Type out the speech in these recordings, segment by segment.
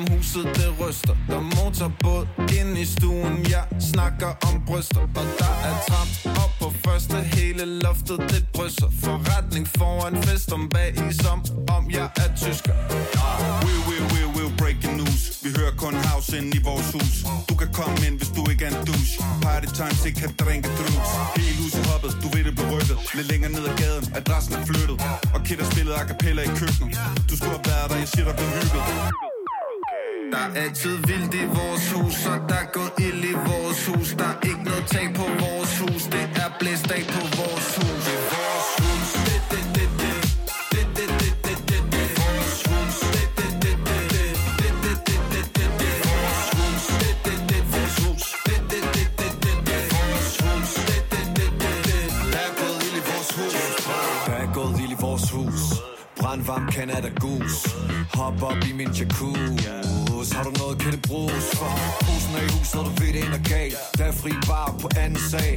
om huset det ryster. Der er motorbåd ind i stuen. Jeg snakker om bryster Og der er tramt op på første. Hele loftet det drysser. Forretning foran fest om bag i Som om jeg er tysker. We, we, we, we breaking news. Vi hører kun house ind i vores hus. Du kan komme ind, hvis du ikke er en douche. Party time, sig kan drinke drus Hele huset hoppet, du ved det blev rykket Lidt længere ned ad gaden, adressen er flyttet. Og kidder spillet a cappella i køkkenet. Du skulle have været der, jeg siger der blev hygget. Der er altid vildt i vores hus, så der går ild i vores hus. Der er ikke noget tag på vores hus, det er blæst af på vores hus. Det er vores hus, det, det, det, det. Brandvarm Canada Goose Hop op i min jacuzzi har du noget, kan det bruges for? Posen er i huset, og du ved det ender galt. Der er fri bar på anden sag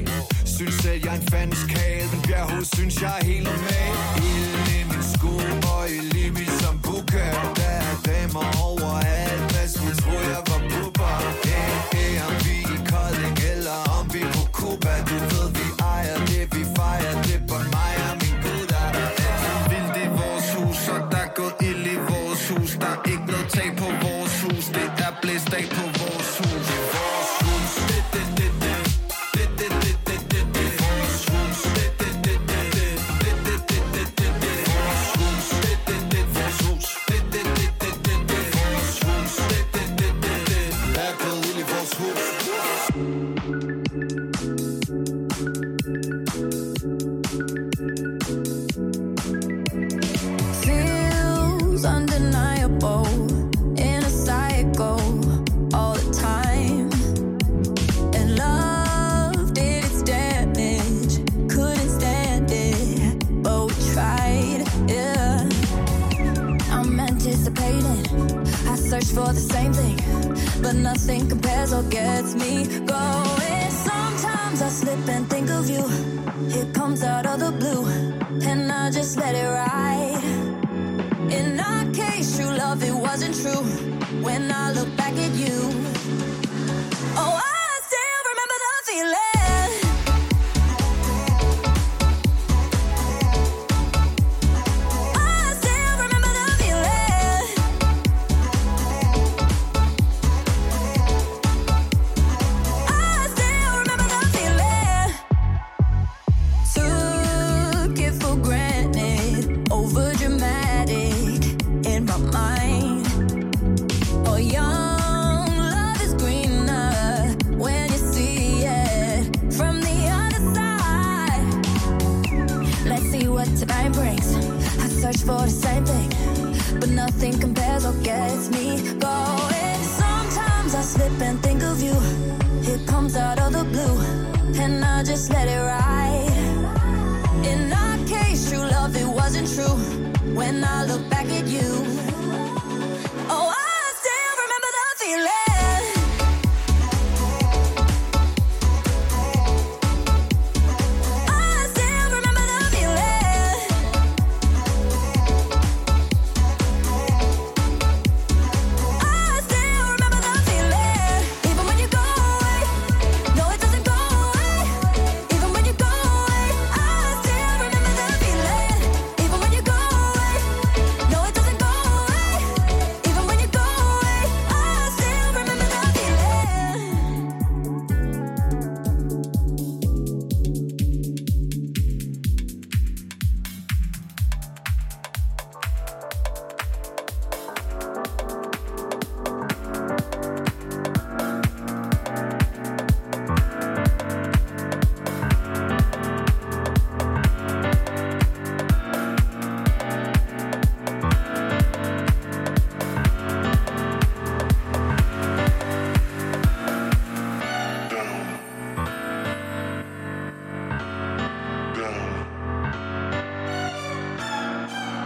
Synes selv, jeg er en fandens kagel Men bjerghus synes, jeg er helt normal. Ild i min sko og i libi som buka Der er damer overalt Hvad skulle tro, jeg var bubber Eh, eh, vi i vores hus feels undeniable I search for the same thing, but nothing compares or gets me going. Sometimes I slip and think of you. It comes out of the blue, and I just let it ride. In our case, true love, it wasn't true. When I look back at you, oh, I for the same thing, but nothing compares or gets me going. Sometimes I slip and think of you. It comes out of the blue, and I just let it ride. In our case, true love, it wasn't true. When I look back at you,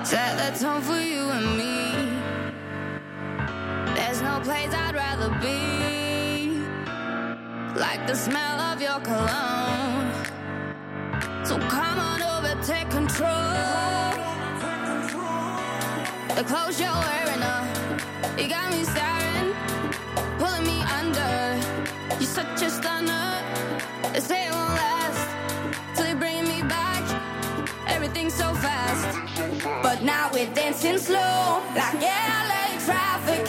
Set the tone for you and me. There's no place I'd rather be. Like the smell of your cologne. So come on over, take control. The clothes you're wearing, uh, you got me staring, pulling me under. You're such a stunner. Now we're dancing slow, like LA traffic.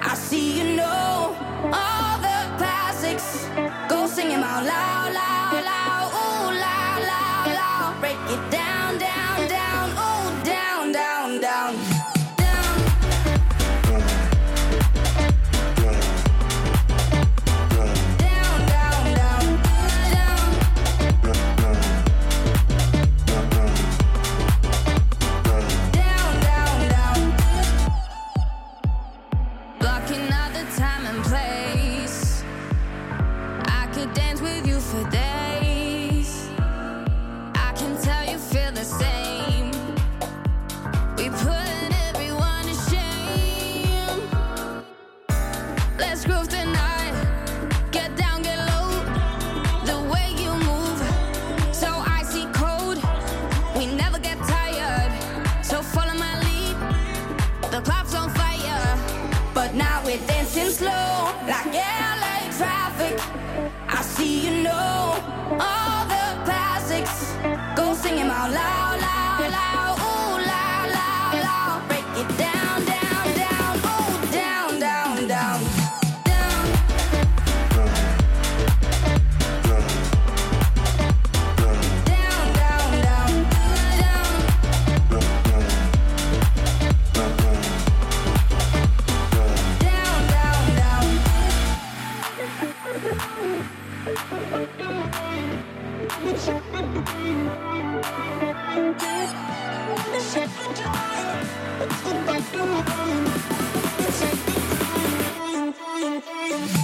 I see you know all the classics. Go sing them out loud, loud. 来 It's